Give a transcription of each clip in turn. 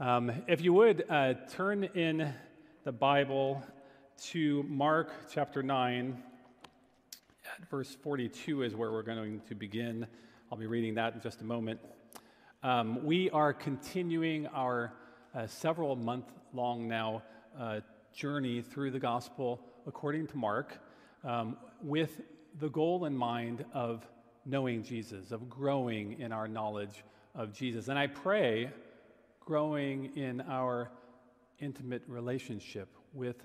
Um, if you would uh, turn in the Bible to Mark chapter 9, at verse 42 is where we're going to begin. I'll be reading that in just a moment. Um, we are continuing our uh, several month long now uh, journey through the gospel according to Mark um, with the goal in mind of knowing Jesus, of growing in our knowledge of Jesus. And I pray growing in our intimate relationship with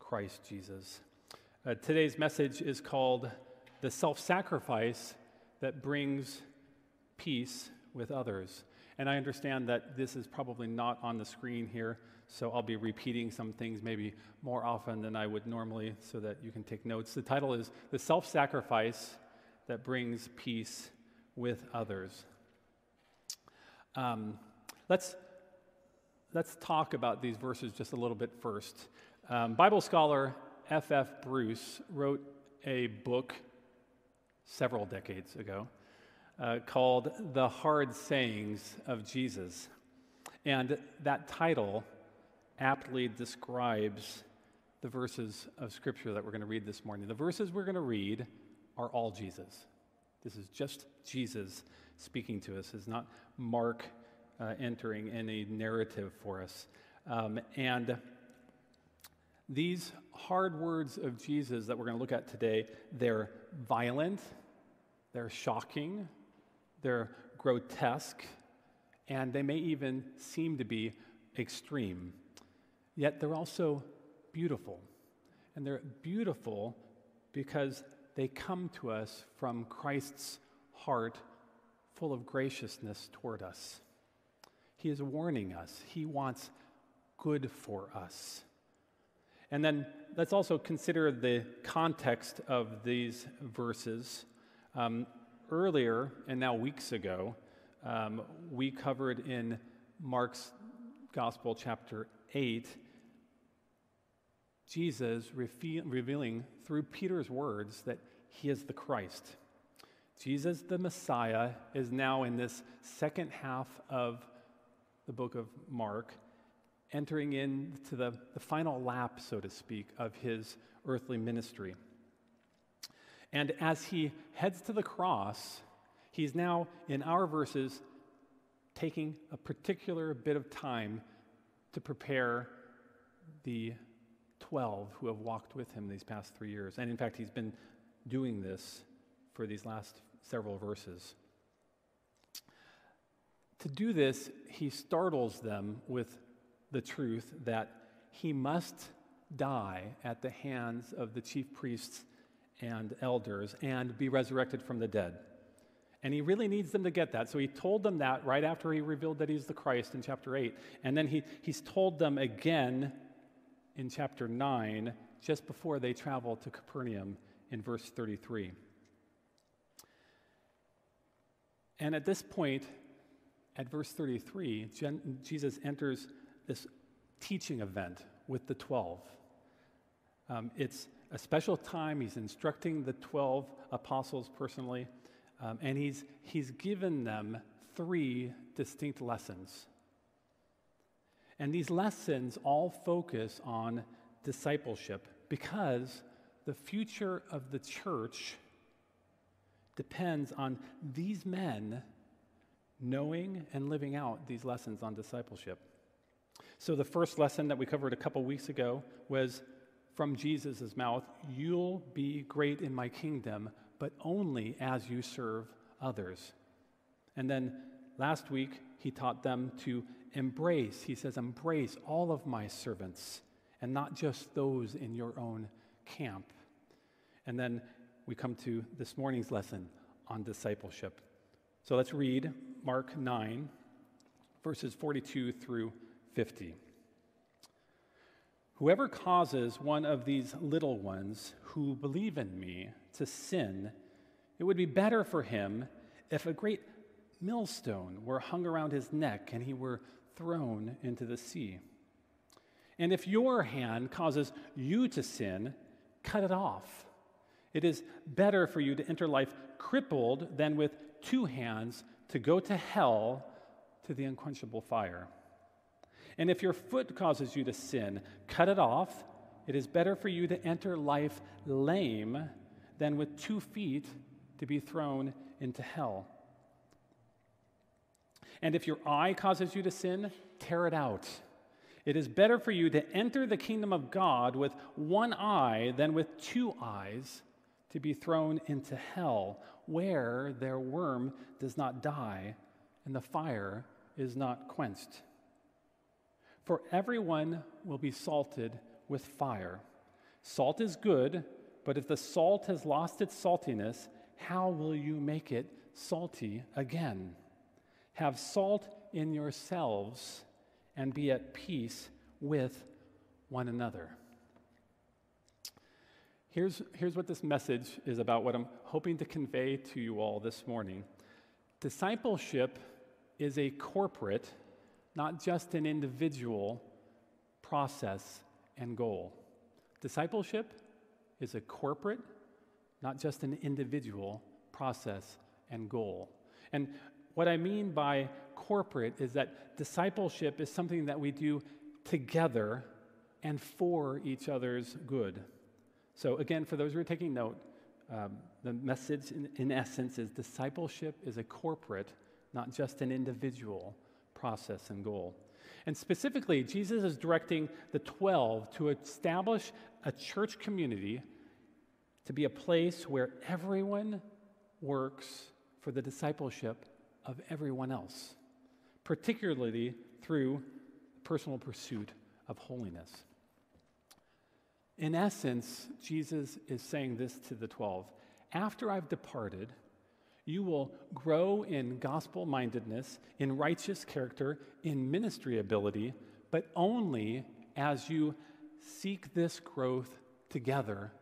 Christ Jesus. Uh, today's message is called The Self Sacrifice That Brings Peace with Others. And I understand that this is probably not on the screen here, so I'll be repeating some things maybe more often than I would normally so that you can take notes. The title is The Self Sacrifice That Brings Peace with Others. Um, let's let's talk about these verses just a little bit first. Um, Bible scholar F.F. F. Bruce wrote a book several decades ago uh, called The Hard Sayings of Jesus. And that title aptly describes the verses of Scripture that we're going to read this morning. The verses we're going to read are all Jesus. This is just Jesus speaking to us. It's not Mark uh, entering in a narrative for us. Um, and these hard words of Jesus that we're going to look at today, they're violent, they're shocking, they're grotesque, and they may even seem to be extreme. Yet they're also beautiful. And they're beautiful because they come to us from Christ's heart full of graciousness toward us. He is warning us, He wants good for us. And then let's also consider the context of these verses. Um, earlier, and now weeks ago, um, we covered in Mark's Gospel, chapter 8, Jesus revealing through Peter's words that he is the Christ. Jesus, the Messiah, is now in this second half of the book of Mark, entering into the, the final lap, so to speak, of his earthly ministry. And as he heads to the cross, he's now, in our verses, taking a particular bit of time to prepare the 12 who have walked with him these past three years. And in fact, he's been doing this for these last several verses. To do this, he startles them with the truth that he must die at the hands of the chief priests and elders and be resurrected from the dead. And he really needs them to get that. So he told them that right after he revealed that he's the Christ in chapter 8. And then he, he's told them again in chapter 9, just before they travel to Capernaum in verse 33. And at this point, at verse 33, Jesus enters this teaching event with the 12. Um, it's a special time. He's instructing the 12 apostles personally, um, and he's, he's given them three distinct lessons. And these lessons all focus on discipleship because the future of the church depends on these men knowing and living out these lessons on discipleship. So, the first lesson that we covered a couple weeks ago was from Jesus' mouth You'll be great in my kingdom, but only as you serve others. And then last week, he taught them to embrace, he says, embrace all of my servants and not just those in your own camp. And then we come to this morning's lesson on discipleship. So let's read Mark 9, verses 42 through 50. Whoever causes one of these little ones who believe in me to sin, it would be better for him if a great millstone were hung around his neck and he were thrown into the sea. And if your hand causes you to sin, cut it off. It is better for you to enter life crippled than with two hands to go to hell to the unquenchable fire. And if your foot causes you to sin, cut it off. It is better for you to enter life lame than with two feet to be thrown into hell. And if your eye causes you to sin, tear it out. It is better for you to enter the kingdom of God with one eye than with two eyes to be thrown into hell, where their worm does not die and the fire is not quenched. For everyone will be salted with fire. Salt is good, but if the salt has lost its saltiness, how will you make it salty again? Have salt in yourselves and be at peace with one another. Here's, here's what this message is about, what I'm hoping to convey to you all this morning. Discipleship is a corporate, not just an individual process and goal. Discipleship is a corporate, not just an individual process and goal. And what I mean by corporate is that discipleship is something that we do together and for each other's good. So, again, for those who are taking note, um, the message in, in essence is discipleship is a corporate, not just an individual process and goal. And specifically, Jesus is directing the 12 to establish a church community to be a place where everyone works for the discipleship of everyone else, particularly through personal pursuit of holiness. In essence, Jesus is saying this to the 12 After I've departed, you will grow in gospel mindedness, in righteous character, in ministry ability, but only as you seek this growth together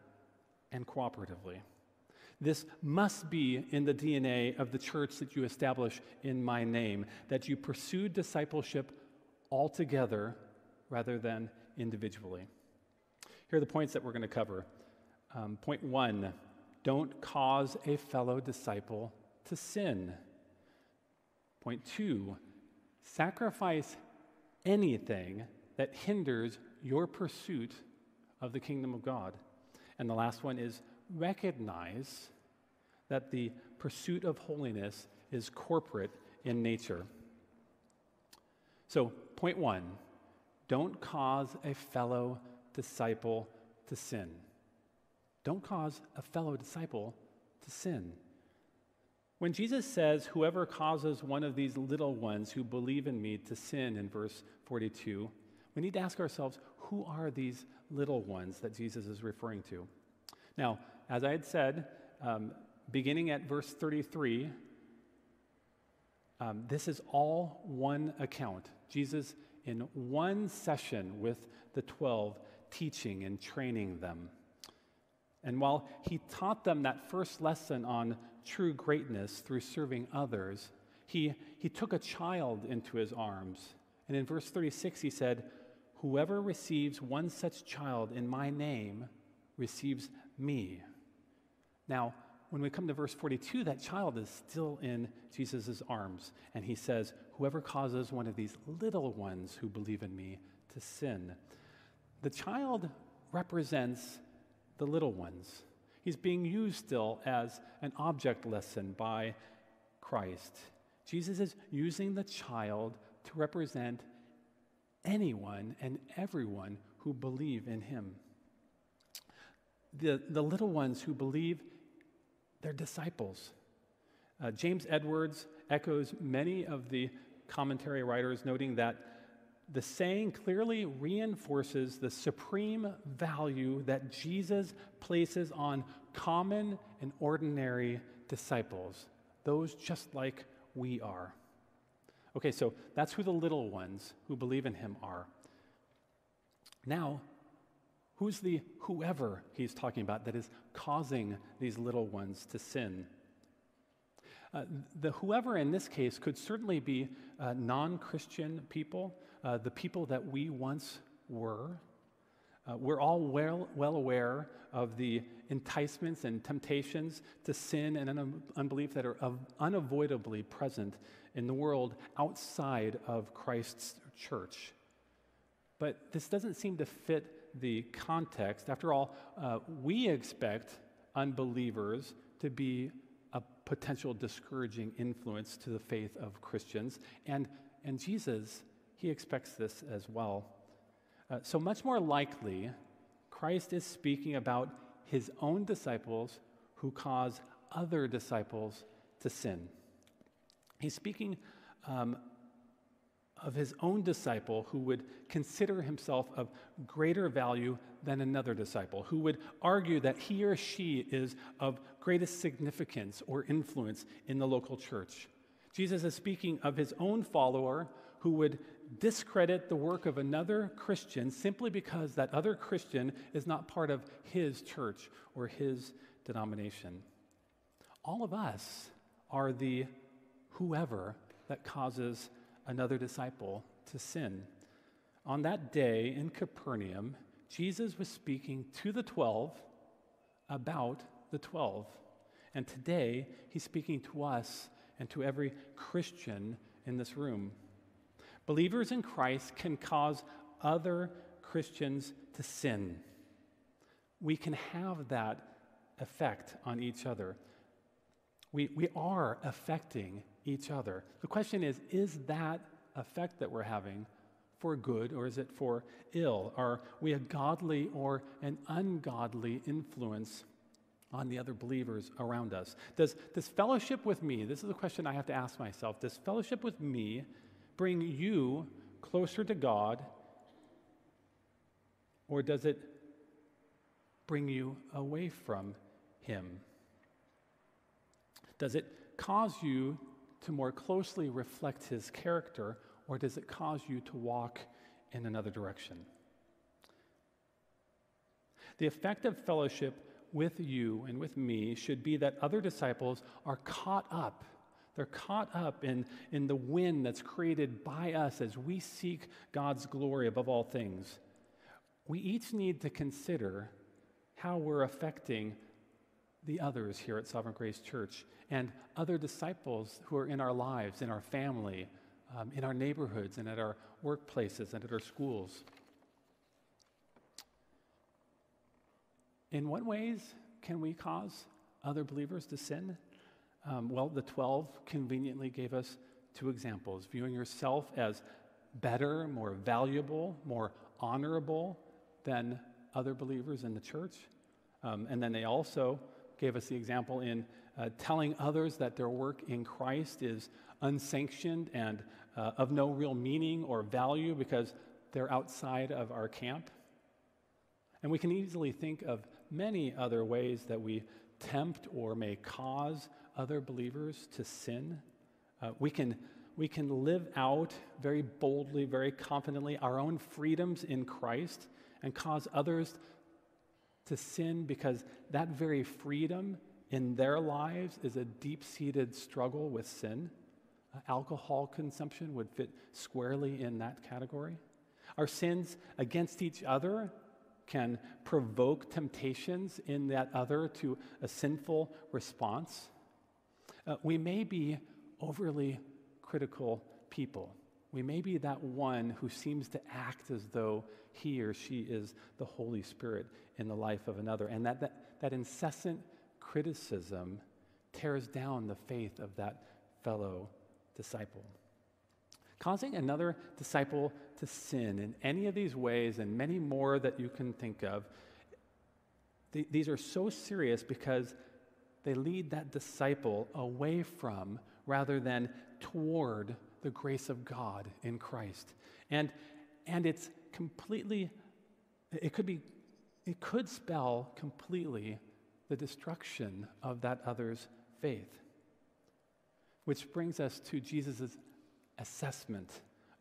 and cooperatively. This must be in the DNA of the church that you establish in my name, that you pursue discipleship altogether rather than individually. Here are the points that we're going to cover. Um, point one don't cause a fellow disciple to sin. Point two sacrifice anything that hinders your pursuit of the kingdom of God. And the last one is recognize that the pursuit of holiness is corporate in nature. So, point one don't cause a fellow disciple to sin. Don't cause a fellow disciple to sin. When Jesus says, Whoever causes one of these little ones who believe in me to sin in verse 42, we need to ask ourselves, who are these little ones that Jesus is referring to? Now, as I had said, um, beginning at verse 33, um, this is all one account. Jesus, in one session with the 12, teaching and training them. And while he taught them that first lesson on true greatness through serving others, he, he took a child into his arms. And in verse 36, he said, Whoever receives one such child in my name receives me. Now, when we come to verse 42, that child is still in Jesus' arms. And he says, Whoever causes one of these little ones who believe in me to sin. The child represents the little ones. He's being used still as an object lesson by Christ. Jesus is using the child to represent anyone and everyone who believe in him. The, the little ones who believe they're disciples. Uh, James Edwards echoes many of the commentary writers, noting that the saying clearly reinforces the supreme value that Jesus places on common and ordinary disciples, those just like we are. Okay, so that's who the little ones who believe in him are. Now, Who's the whoever he's talking about that is causing these little ones to sin? Uh, the whoever in this case could certainly be uh, non Christian people, uh, the people that we once were. Uh, we're all well, well aware of the enticements and temptations to sin and un- unbelief that are unavoidably present in the world outside of Christ's church. But this doesn't seem to fit the context. After all, uh, we expect unbelievers to be a potential discouraging influence to the faith of Christians. And, and Jesus, he expects this as well. Uh, so, much more likely, Christ is speaking about his own disciples who cause other disciples to sin. He's speaking um, of his own disciple who would consider himself of greater value than another disciple, who would argue that he or she is of greatest significance or influence in the local church. Jesus is speaking of his own follower who would discredit the work of another Christian simply because that other Christian is not part of his church or his denomination. All of us are the whoever that causes another disciple to sin. On that day in Capernaum, Jesus was speaking to the 12 about the 12. And today, he's speaking to us and to every Christian in this room. Believers in Christ can cause other Christians to sin. We can have that effect on each other. We, we are affecting each other. The question is is that effect that we're having for good or is it for ill? Are we a godly or an ungodly influence on the other believers around us? Does this fellowship with me, this is a question I have to ask myself, does fellowship with me bring you closer to God, or does it bring you away from Him? Does it cause you to more closely reflect His character, or does it cause you to walk in another direction? The effect of fellowship with you and with me should be that other disciples are caught up they're caught up in, in the wind that's created by us as we seek God's glory above all things. We each need to consider how we're affecting the others here at Sovereign Grace Church and other disciples who are in our lives, in our family, um, in our neighborhoods, and at our workplaces and at our schools. In what ways can we cause other believers to sin? Um, well, the 12 conveniently gave us two examples viewing yourself as better, more valuable, more honorable than other believers in the church. Um, and then they also gave us the example in uh, telling others that their work in Christ is unsanctioned and uh, of no real meaning or value because they're outside of our camp. And we can easily think of many other ways that we tempt or may cause other believers to sin. Uh, we, can, we can live out very boldly, very confidently our own freedoms in Christ and cause others to sin because that very freedom in their lives is a deep seated struggle with sin. Uh, alcohol consumption would fit squarely in that category. Our sins against each other can provoke temptations in that other to a sinful response. Uh, we may be overly critical people. We may be that one who seems to act as though he or she is the Holy Spirit in the life of another. And that, that, that incessant criticism tears down the faith of that fellow disciple. Causing another disciple to sin in any of these ways and many more that you can think of, th- these are so serious because they lead that disciple away from rather than toward the grace of God in Christ. And, and it's completely, it could be, it could spell completely the destruction of that other's faith. Which brings us to Jesus' assessment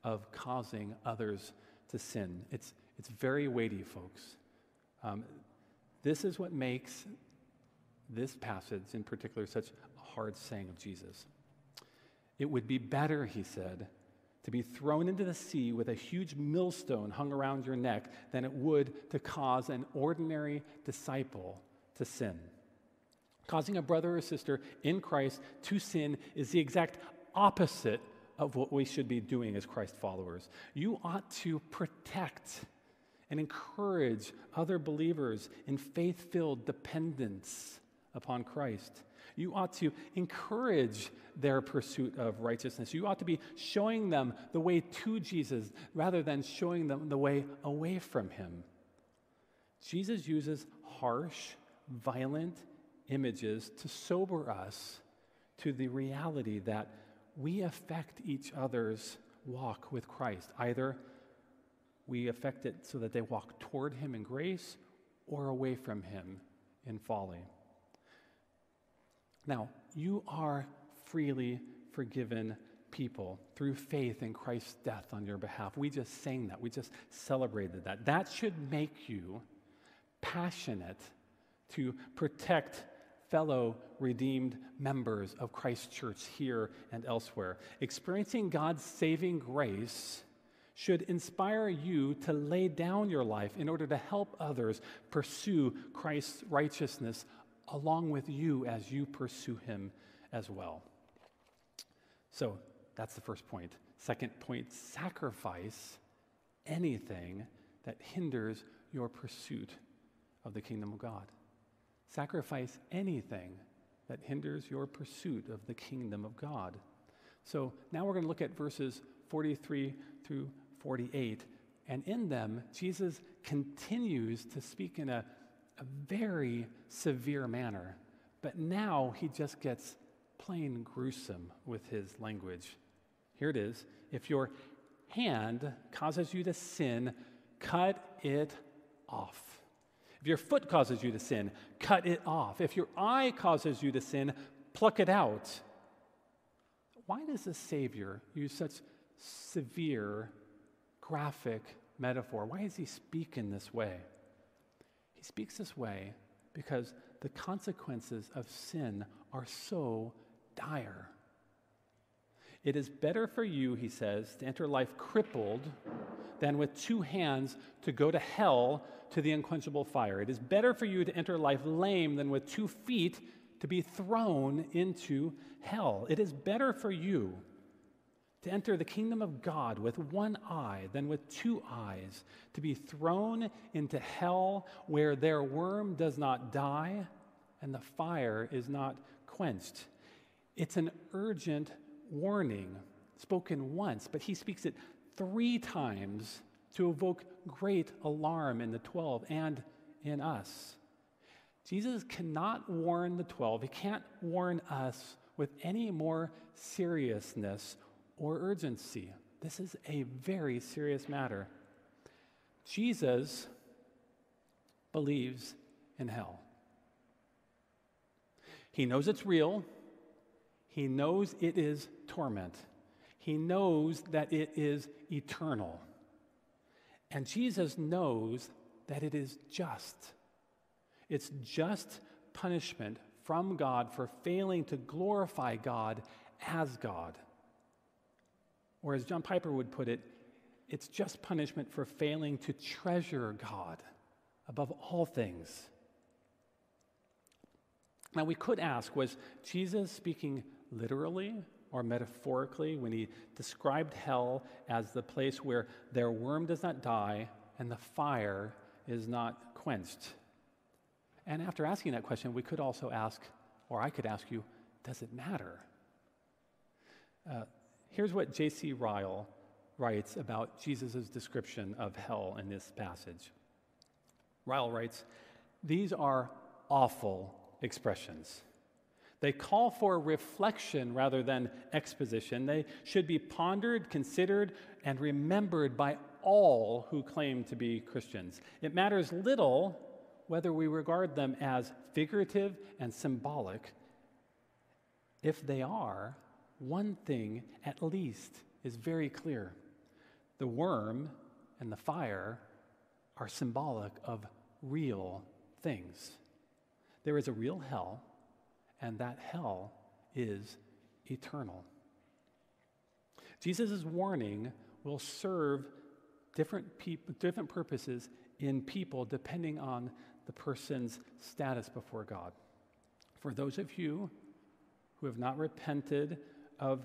of causing others to sin. It's, it's very weighty, folks. Um, this is what makes this passage in particular such a hard saying of Jesus. It would be better, he said, to be thrown into the sea with a huge millstone hung around your neck than it would to cause an ordinary disciple to sin. Causing a brother or sister in Christ to sin is the exact opposite of what we should be doing as Christ followers. You ought to protect and encourage other believers in faith filled dependence upon Christ. You ought to encourage their pursuit of righteousness. You ought to be showing them the way to Jesus rather than showing them the way away from him. Jesus uses harsh, violent images to sober us to the reality that we affect each other's walk with Christ. Either we affect it so that they walk toward Him in grace or away from Him in folly. Now, you are freely forgiven people through faith in Christ's death on your behalf. We just sang that. We just celebrated that. That should make you passionate to protect fellow redeemed members of Christ's church here and elsewhere. Experiencing God's saving grace should inspire you to lay down your life in order to help others pursue Christ's righteousness along with you as you pursue Him as well. So that's the first point. Second point sacrifice anything that hinders your pursuit of the kingdom of God. Sacrifice anything that hinders your pursuit of the kingdom of God. So now we're going to look at verses 43 through 48. And in them, Jesus continues to speak in a, a very severe manner. But now he just gets plain gruesome with his language. Here it is If your hand causes you to sin, cut it off. If your foot causes you to sin, cut it off. If your eye causes you to sin, pluck it out. Why does the Savior use such severe, graphic metaphor? Why does he speak in this way? He speaks this way because the consequences of sin are so dire. It is better for you, he says, to enter life crippled than with two hands to go to hell to the unquenchable fire. It is better for you to enter life lame than with two feet to be thrown into hell. It is better for you to enter the kingdom of God with one eye than with two eyes, to be thrown into hell where their worm does not die and the fire is not quenched. It's an urgent warning spoken once, but he speaks it three times to evoke great alarm in the 12 and in us. Jesus cannot warn the 12, he can't warn us with any more seriousness or urgency. This is a very serious matter. Jesus believes in hell. He knows it's real. He knows it is torment. He knows that it is eternal. And Jesus knows that it is just. It's just punishment from God for failing to glorify God as God. Or as John Piper would put it, it's just punishment for failing to treasure God above all things. Now, we could ask was Jesus speaking literally or metaphorically when he described hell as the place where their worm does not die and the fire is not quenched. And after asking that question, we could also ask, or I could ask you, does it matter? Uh, here's what J.C. Ryle writes about Jesus' description of hell in this passage. Ryle writes, These are awful expressions. They call for reflection rather than exposition. They should be pondered, considered, and remembered by all who claim to be Christians. It matters little whether we regard them as figurative and symbolic. If they are, one thing at least is very clear the worm and the fire are symbolic of real things. There is a real hell and that hell is eternal. Jesus' warning will serve different, peop- different purposes in people depending on the person's status before God. For those of you who have not repented of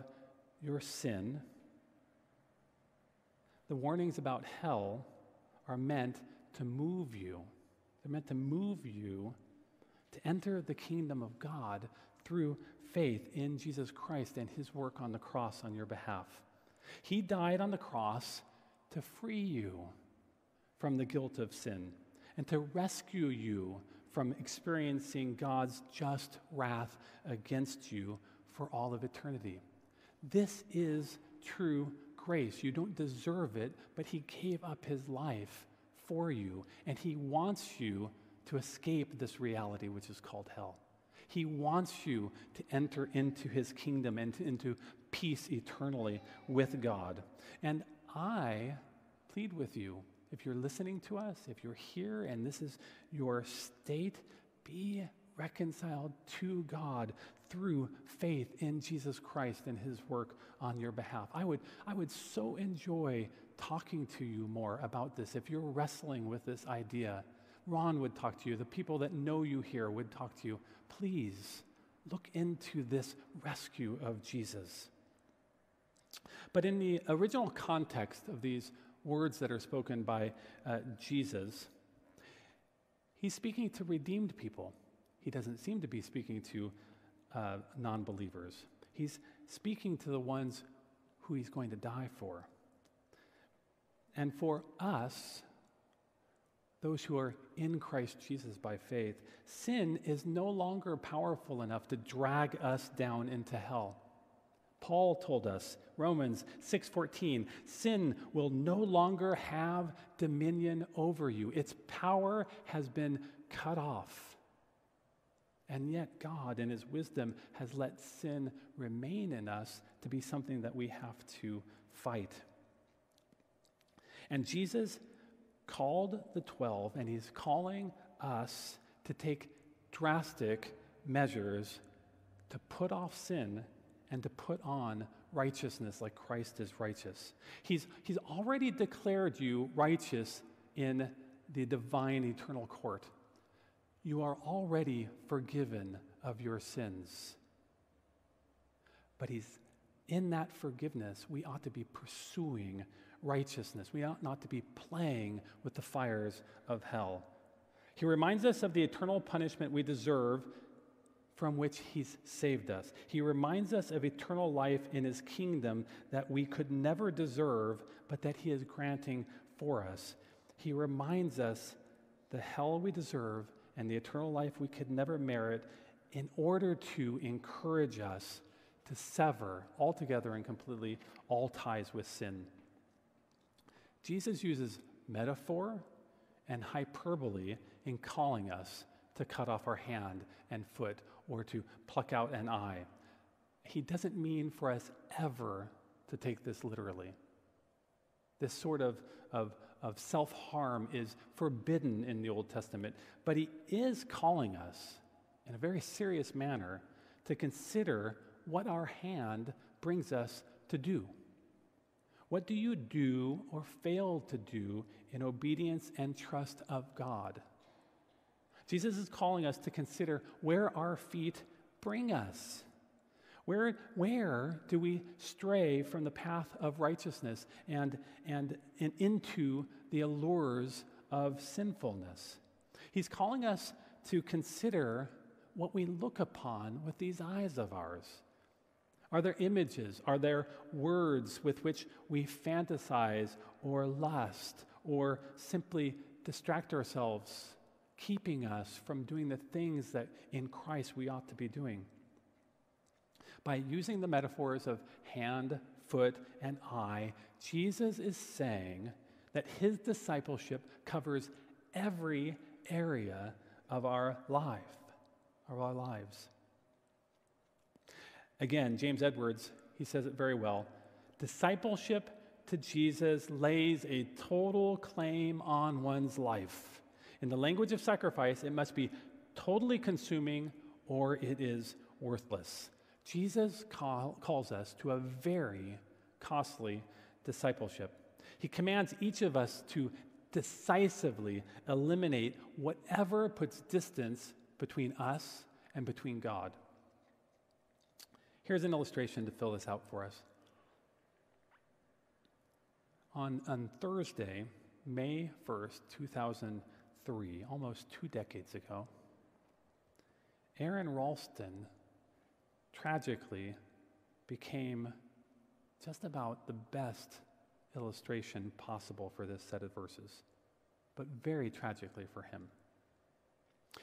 your sin, the warnings about hell are meant to move you. They're meant to move you to enter the kingdom of God through faith in Jesus Christ and his work on the cross on your behalf. He died on the cross to free you from the guilt of sin and to rescue you from experiencing God's just wrath against you for all of eternity. This is true grace. You don't deserve it, but He gave up His life for you, and He wants you to escape this reality which is called hell. He wants you to enter into His kingdom and into peace eternally with God. And I plead with you if you're listening to us, if you're here and this is your state, be reconciled to God through faith in Jesus Christ and his work on your behalf. I would, I would so enjoy talking to you more about this if you're wrestling with this idea. Ron would talk to you, the people that know you here would talk to you. Please look into this rescue of Jesus. But in the original context of these words that are spoken by uh, Jesus, he's speaking to redeemed people. He doesn't seem to be speaking to uh, non believers. He's speaking to the ones who he's going to die for. And for us, those who are in Christ Jesus by faith, sin is no longer powerful enough to drag us down into hell. Paul told us, Romans 6:14, sin will no longer have dominion over you. Its power has been cut off. And yet God in his wisdom has let sin remain in us to be something that we have to fight. And Jesus called the 12 and he's calling us to take drastic measures to put off sin and to put on righteousness like Christ is righteous. He's, he's already declared you righteous in the divine eternal court. You are already forgiven of your sins. But he's in that forgiveness, we ought to be pursuing righteousness. We ought not to be playing with the fires of hell. He reminds us of the eternal punishment we deserve from which he's saved us. He reminds us of eternal life in his kingdom that we could never deserve, but that he is granting for us. He reminds us the hell we deserve and the eternal life we could never merit in order to encourage us to sever altogether and completely all ties with sin. Jesus uses metaphor and hyperbole in calling us to cut off our hand and foot or to pluck out an eye. He doesn't mean for us ever to take this literally. This sort of, of, of self harm is forbidden in the Old Testament, but he is calling us in a very serious manner to consider what our hand brings us to do. What do you do or fail to do in obedience and trust of God? Jesus is calling us to consider where our feet bring us. Where, where do we stray from the path of righteousness and, and, and into the allures of sinfulness? He's calling us to consider what we look upon with these eyes of ours. Are there images? Are there words with which we fantasize or lust or simply distract ourselves keeping us from doing the things that in Christ we ought to be doing. By using the metaphors of hand, foot, and eye, Jesus is saying that his discipleship covers every area of our life, of our lives. Again, James Edwards, he says it very well. Discipleship to Jesus lays a total claim on one's life. In the language of sacrifice, it must be totally consuming or it is worthless. Jesus call, calls us to a very costly discipleship. He commands each of us to decisively eliminate whatever puts distance between us and between God. Here's an illustration to fill this out for us. On, on Thursday, May 1st, 2003, almost two decades ago, Aron Ralston tragically became just about the best illustration possible for this set of verses, but very tragically for him.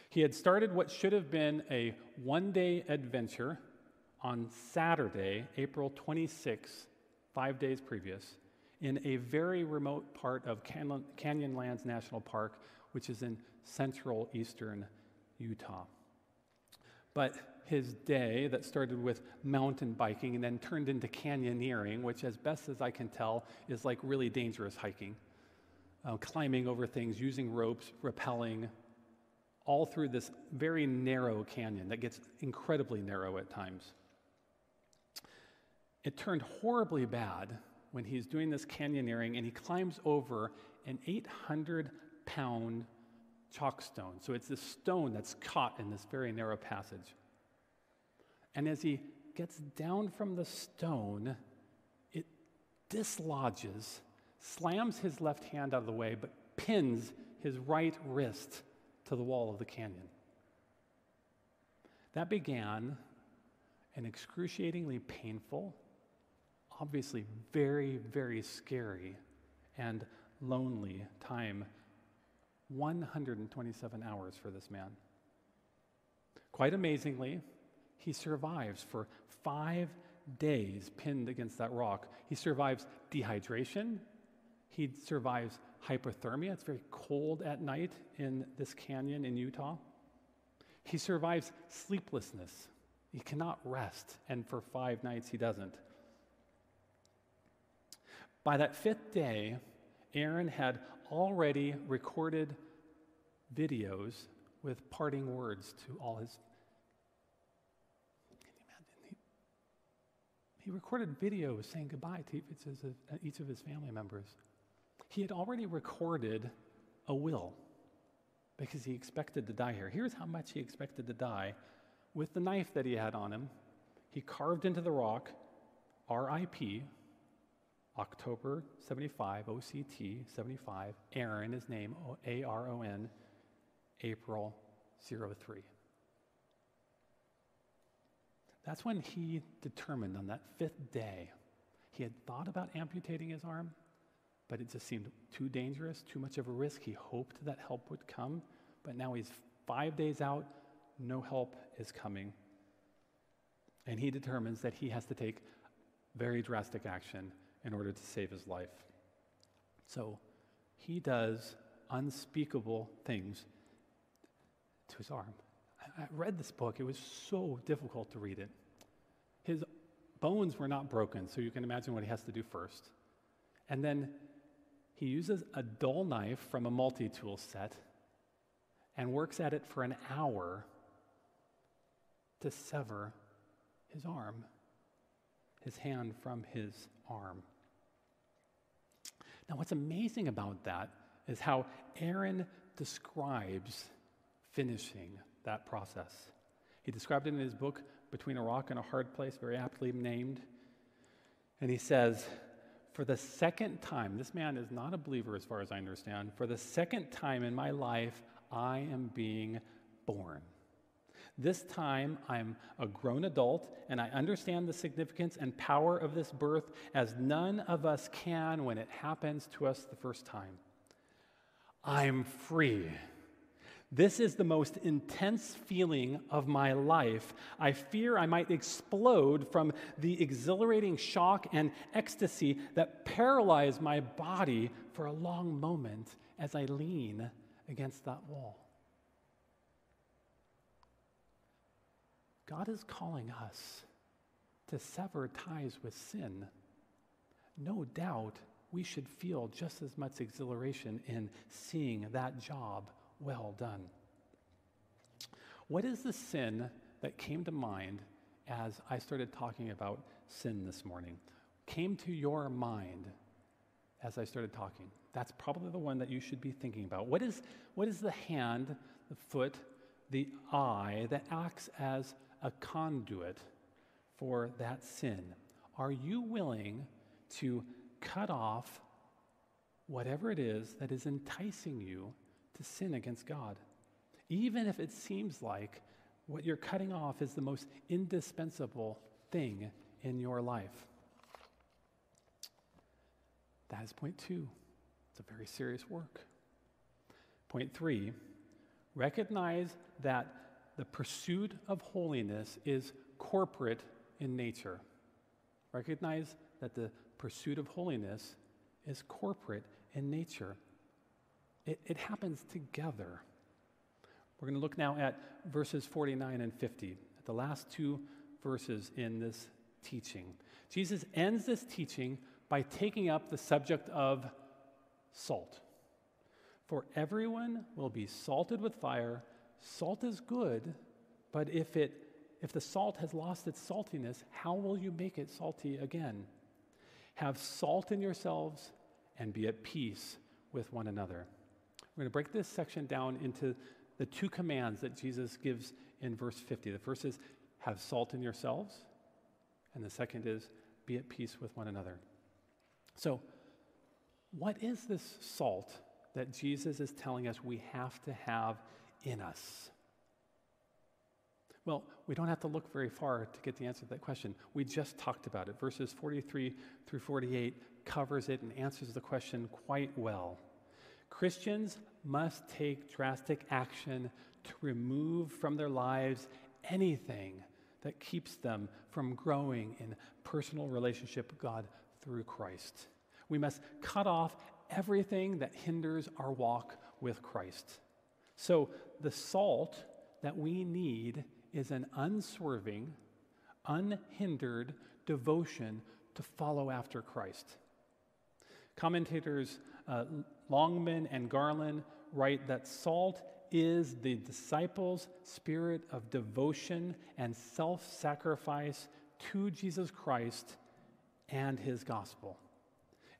He had started what should have been a one day adventure on Saturday, April 26, five days previous, in a very remote part of Canyonlands National Park, which is in central eastern Utah. But his day that started with mountain biking and then turned into canyoneering, which, as best as I can tell, is like really dangerous hiking. Uh, climbing over things, using ropes, rappelling, all through this very narrow canyon that gets incredibly narrow at times. It turned horribly bad when he's doing this canyoneering and he climbs over an 800 pound chockstone. So it's this stone that's caught in this very narrow passage. And as he gets down from the stone, it dislodges, slams his left hand out of the way, but pins his right wrist to the wall of the canyon. That began an excruciatingly painful, obviously very, very scary and lonely time 127 hours for this man. Quite amazingly, he survives for five days pinned against that rock. He survives dehydration. He survives hypothermia. It's very cold at night in this canyon in Utah. He survives sleeplessness. He cannot rest, and for five nights he doesn't. By that fifth day, Aron had already recorded videos with parting words to all his He recorded videos saying goodbye to each of his family members. He had already recorded a will because he expected to die here. Here's how much he expected to die. With the knife that he had on him, he carved into the rock RIP, October 75, OCT 75, Aron, his name, A R O N, April 03. That's when he determined on that fifth day, he had thought about amputating his arm, but it just seemed too dangerous, too much of a risk. He hoped that help would come, but now he's five days out, no help is coming. And he determines that he has to take very drastic action in order to save his life. So he does unspeakable things to his arm. I read this book, it was so difficult to read it. His bones were not broken, so you can imagine what he has to do first. And then he uses a dull knife from a multi tool set and works at it for an hour to sever his arm, his hand from his arm. Now, what's amazing about that is how Aron describes finishing that process. He described it in his book, Between a Rock and a Hard Place, very aptly named. And he says, For the second time, this man is not a believer as far as I understand, for the second time in my life, I am being born. This time, I'm a grown adult and I understand the significance and power of this birth as none of us can when it happens to us the first time. I'm free. This is the most intense feeling of my life. I fear I might explode from the exhilarating shock and ecstasy that paralyze my body for a long moment as I lean against that wall. God is calling us to sever ties with sin. No doubt we should feel just as much exhilaration in seeing that job well done. What is the sin that came to mind as I started talking about sin this morning? came to your mind as I started talking? That's probably the one that you should be thinking about. What is, what is the hand, the foot, the eye that acts as a conduit for that sin? Are you willing to cut off whatever it is that is enticing you to sin against God? Even if it seems like what you're cutting off is the most indispensable thing in your life. That is point two. It's a very serious work. Point three recognize that the pursuit of holiness is corporate in nature. Recognize that the pursuit of holiness is corporate in nature. It, it happens together. We're going to look now at verses 49 and 50, the last two verses in this teaching. Jesus ends this teaching by taking up the subject of salt. For everyone will be salted with fire. Salt is good, but if it if the salt has lost its saltiness, how will you make it salty again? Have salt in yourselves and be at peace with one another. We're going to break this section down into the two commands that Jesus gives in verse 50. The first is, have salt in yourselves, and the second is, be at peace with one another. So, what is this salt that Jesus is telling us we have to have in us? Well, we don't have to look very far to get the answer to that question. We just talked about it. Verses 43 through 48 covers it and answers the question quite well. Christians must take drastic action to remove from their lives anything that keeps them from growing in personal relationship with God through Christ. We must cut off everything that hinders our walk with Christ. So, the salt that we need is an unswerving, unhindered devotion to follow after Christ. Commentators uh, Longman and Garland write that salt is the disciples' spirit of devotion and self sacrifice to Jesus Christ and his gospel.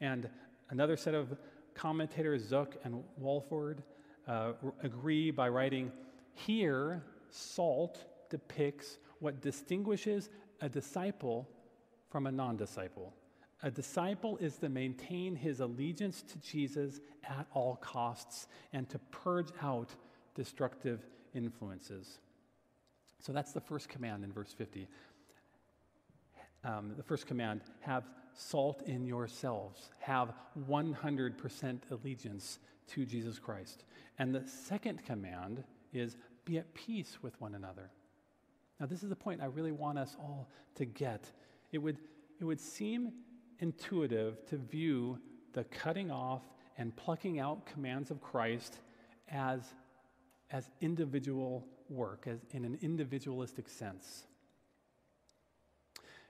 And another set of commentators, Zuck and Walvoord, uh, agree by writing here, salt depicts what distinguishes a disciple from a non disciple. A disciple is to maintain his allegiance to Jesus at all costs and to purge out destructive influences. So that's the first command in verse 50. Um, the first command have salt in yourselves, have 100% allegiance to Jesus Christ. And the second command is be at peace with one another. Now, this is the point I really want us all to get. It would, it would seem intuitive to view the cutting off and plucking out commands of Christ as, as individual work, as in an individualistic sense.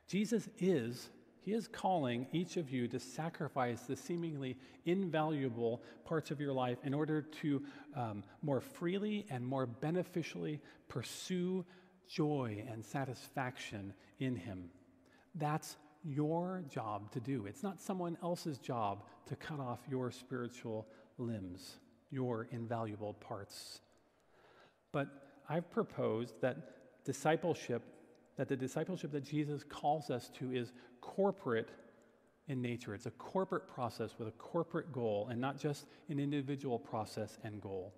Jesus is, he is calling each of you to sacrifice the seemingly invaluable parts of your life in order to um, more freely and more beneficially pursue joy and satisfaction in him. That's your job to do. It's not someone else's job to cut off your spiritual limbs, your invaluable parts. But I've proposed that discipleship, that the discipleship that Jesus calls us to is corporate in nature. It's a corporate process with a corporate goal and not just an individual process and goal.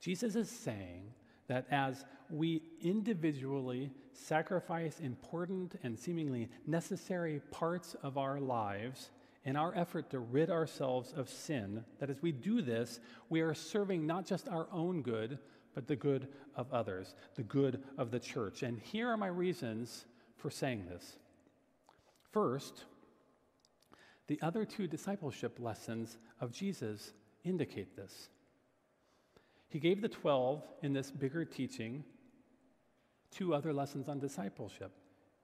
Jesus is saying that as we individually sacrifice important and seemingly necessary parts of our lives in our effort to rid ourselves of sin, that as we do this, we are serving not just our own good, but the good of others, the good of the church. And here are my reasons for saying this. First, the other two discipleship lessons of Jesus indicate this. He gave the 12 in this bigger teaching two other lessons on discipleship.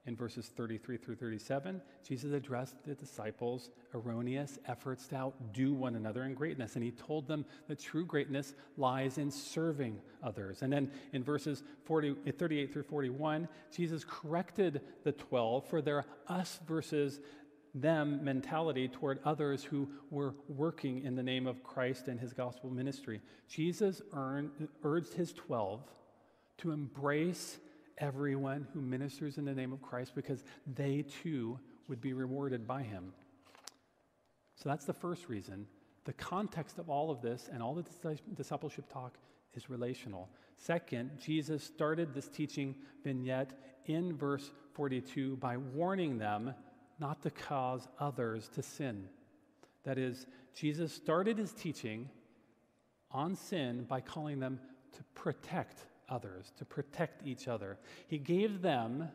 in verses 33 through 37, Jesus addressed the disciples' erroneous efforts to outdo one another in greatness. And he told them that true greatness lies in serving others. And then in verses 40, 38 through 41, Jesus corrected the 12 for their us versus them mentality toward others who were working in the name of Christ and his gospel ministry. Jesus earned, urged his 12 to embrace everyone who ministers in the name of Christ because they too would be rewarded by him. So that's the first reason. The context of all of this and all the discipleship talk is relational. Second, Jesus started this teaching vignette in verse 42 by warning them not to cause others to sin. That is, Jesus started his teaching on sin by calling them to protect others, to protect each other. He gave them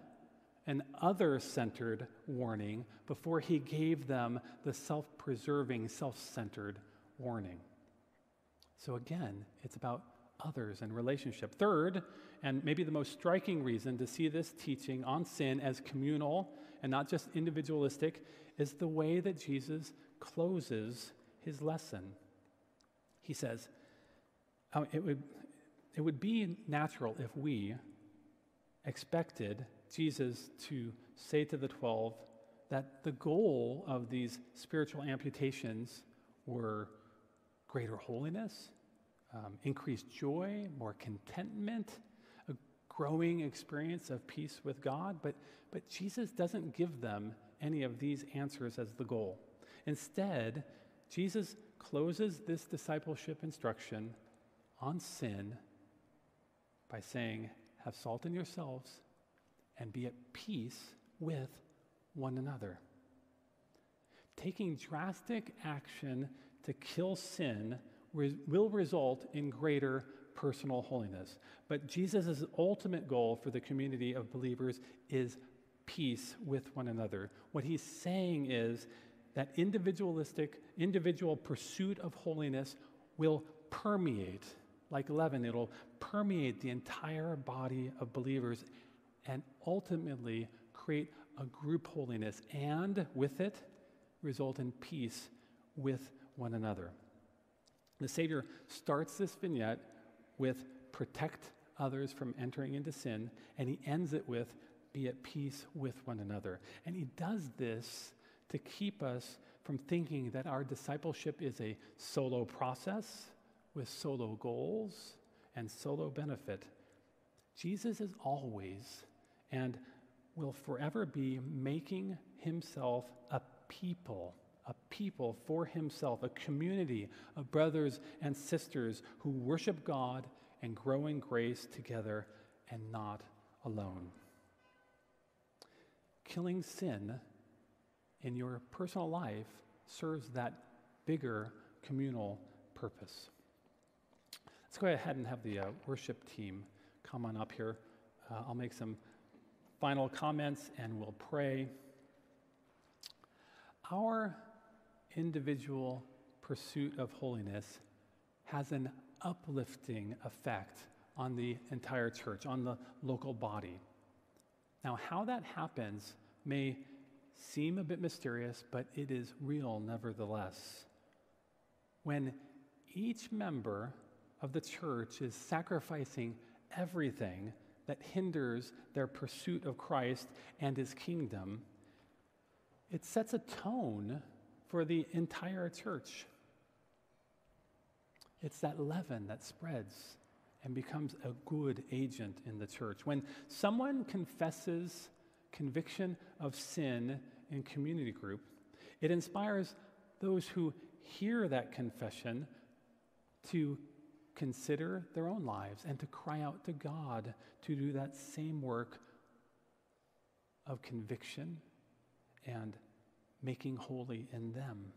an other centered warning before he gave them the self preserving, self centered warning. So again, it's about others and relationship. Third, and maybe the most striking reason to see this teaching on sin as communal and not just individualistic is the way that Jesus closes his lesson. He says, oh, it would it would be natural if we expected Jesus to say to the 12 that the goal of these spiritual amputations were greater holiness, um, increased joy, more contentment, growing experience of peace with God. But, but Jesus doesn't give them any of these answers as the goal. Instead, Jesus closes this discipleship instruction on sin by saying, Have salt in yourselves and be at peace with one another. Taking drastic action to kill sin will result in greater personal holiness. But Jesus' ultimate goal for the community of believers is peace with one another. What he's saying is that individualistic, individual pursuit of holiness will permeate like leaven, it'll permeate the entire body of believers and ultimately create a group holiness and with it result in peace with one another. The Savior starts this vignette with protect others from entering into sin, and he ends it with be at peace with one another. And he does this to keep us from thinking that our discipleship is a solo process with solo goals and solo benefit. Jesus is always and will forever be making himself a people, a people for himself, a community of brothers and sisters who worship God and grow in grace together and not alone. Killing sin in your personal life serves that bigger communal purpose. Let's go ahead and have the uh, worship team come on up here. Uh, I'll make some final comments and we'll pray. Our individual pursuit of holiness has an uplifting effect on the entire church, on the local body. Now, how that happens may seem a bit mysterious, but it is real nevertheless. When each member of the church is sacrificing everything that hinders their pursuit of Christ and his kingdom, it sets a tone for the entire church. It's that leaven that spreads and becomes a good agent in the church. When someone confesses conviction of sin in community group, it inspires those who hear that confession to consider their own lives and to cry out to God to do that same work of conviction and making holy in them.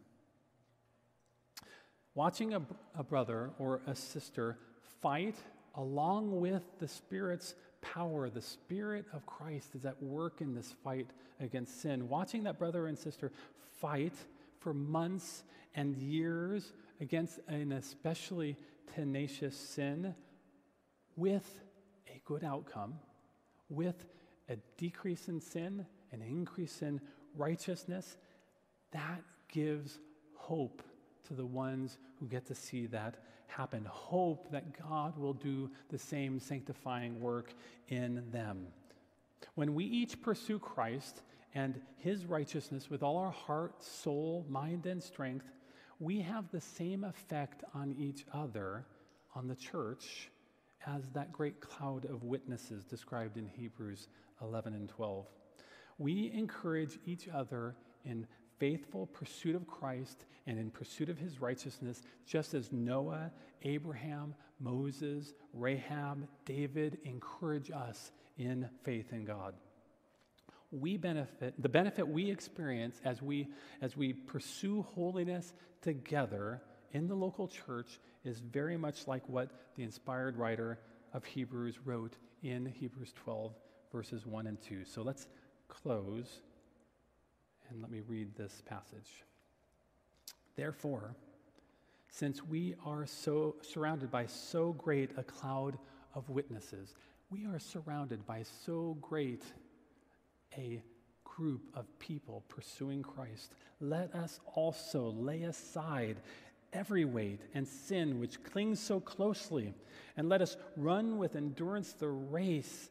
Watching a, a brother or a sister fight along with the Spirit's power, the Spirit of Christ is at work in this fight against sin. Watching that brother and sister fight for months and years against an especially tenacious sin with a good outcome, with a decrease in sin, an increase in righteousness, that gives hope to the ones who get to see that happen. Hope that God will do the same sanctifying work in them. When we each pursue Christ and his righteousness with all our heart, soul, mind, and strength, we have the same effect on each other, on the church, as that great cloud of witnesses described in Hebrews 11 and 12. We encourage each other in faithful pursuit of Christ and in pursuit of his righteousness, just as Noah, Abraham, Moses, Rahab, David encourage us in faith in God. We benefit, the benefit we experience as we, as we pursue holiness together in the local church is very much like what the inspired writer of Hebrews wrote in Hebrews 12, verses 1 and 2. So let's close and let me read this passage. Therefore, since we are so surrounded by so great a cloud of witnesses, we are surrounded by so great a group of people pursuing Christ. Let us also lay aside every weight and sin which clings so closely, and let us run with endurance the race,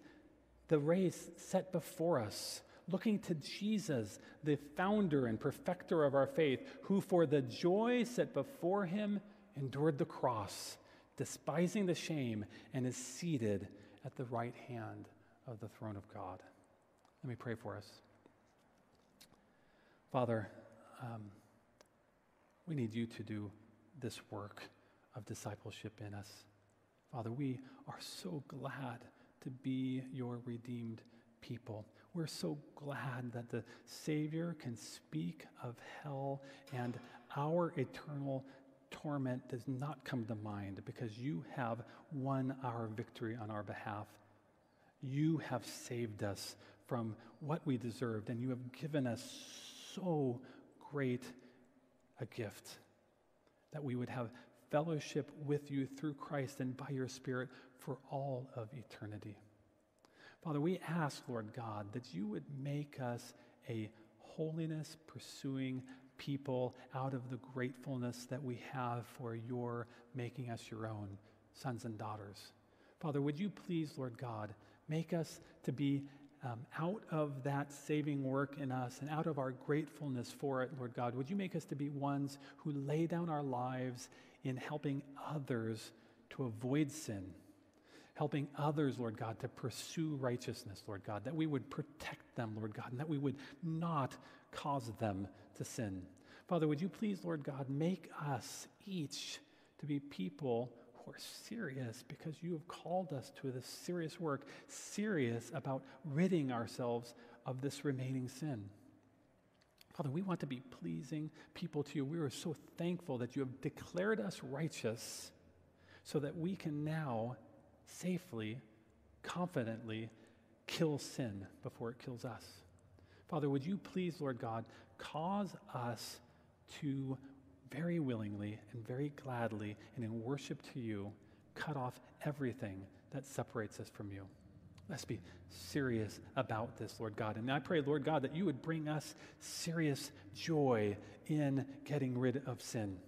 the race set before us looking to Jesus, the founder and perfecter of our faith, who for the joy set before him endured the cross, despising the shame, and is seated at the right hand of the throne of God. Let me pray for us. Father, um, we need you to do this work of discipleship in us. Father, we are so glad to be your redeemed people. We're so glad that the Savior can speak of hell and our eternal torment does not come to mind because you have won our victory on our behalf. You have saved us from what we deserved, and you have given us so great a gift that we would have fellowship with you through Christ and by your Spirit for all of eternity. Father, we ask, Lord God, that you would make us a holiness pursuing people out of the gratefulness that we have for your making us your own sons and daughters. Father, would you please, Lord God, make us to be um, out of that saving work in us and out of our gratefulness for it, Lord God, would you make us to be ones who lay down our lives in helping others to avoid sin? Helping others, Lord God, to pursue righteousness, Lord God, that we would protect them, Lord God, and that we would not cause them to sin. Father, would you please, Lord God, make us each to be people who are serious because you have called us to this serious work, serious about ridding ourselves of this remaining sin. Father, we want to be pleasing people to you. We are so thankful that you have declared us righteous so that we can now safely, confidently kill sin before it kills us. Father, would you please, Lord God, cause us to very willingly and very gladly and in worship to you cut off everything that separates us from you. Let's be serious about this, Lord God. And I pray, Lord God, that you would bring us serious joy in getting rid of sin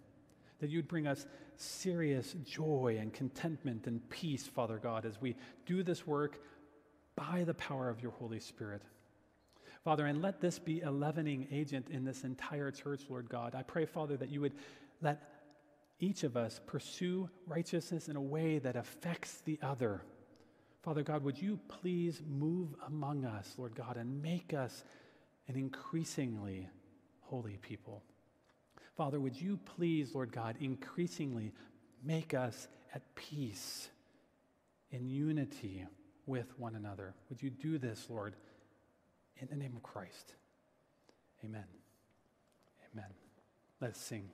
that you'd bring us serious joy and contentment and peace, Father God, as we do this work by the power of your Holy Spirit. Father, and let this be a leavening agent in this entire church, Lord God. I pray, Father, that you would let each of us pursue righteousness in a way that affects the other. Father God, would you please move among us, Lord God, and make us an increasingly holy people? Father, would you please, Lord God, increasingly make us at peace, in unity with one another? Would you do this, Lord, in the name of Christ? Amen. Amen. Let's sing.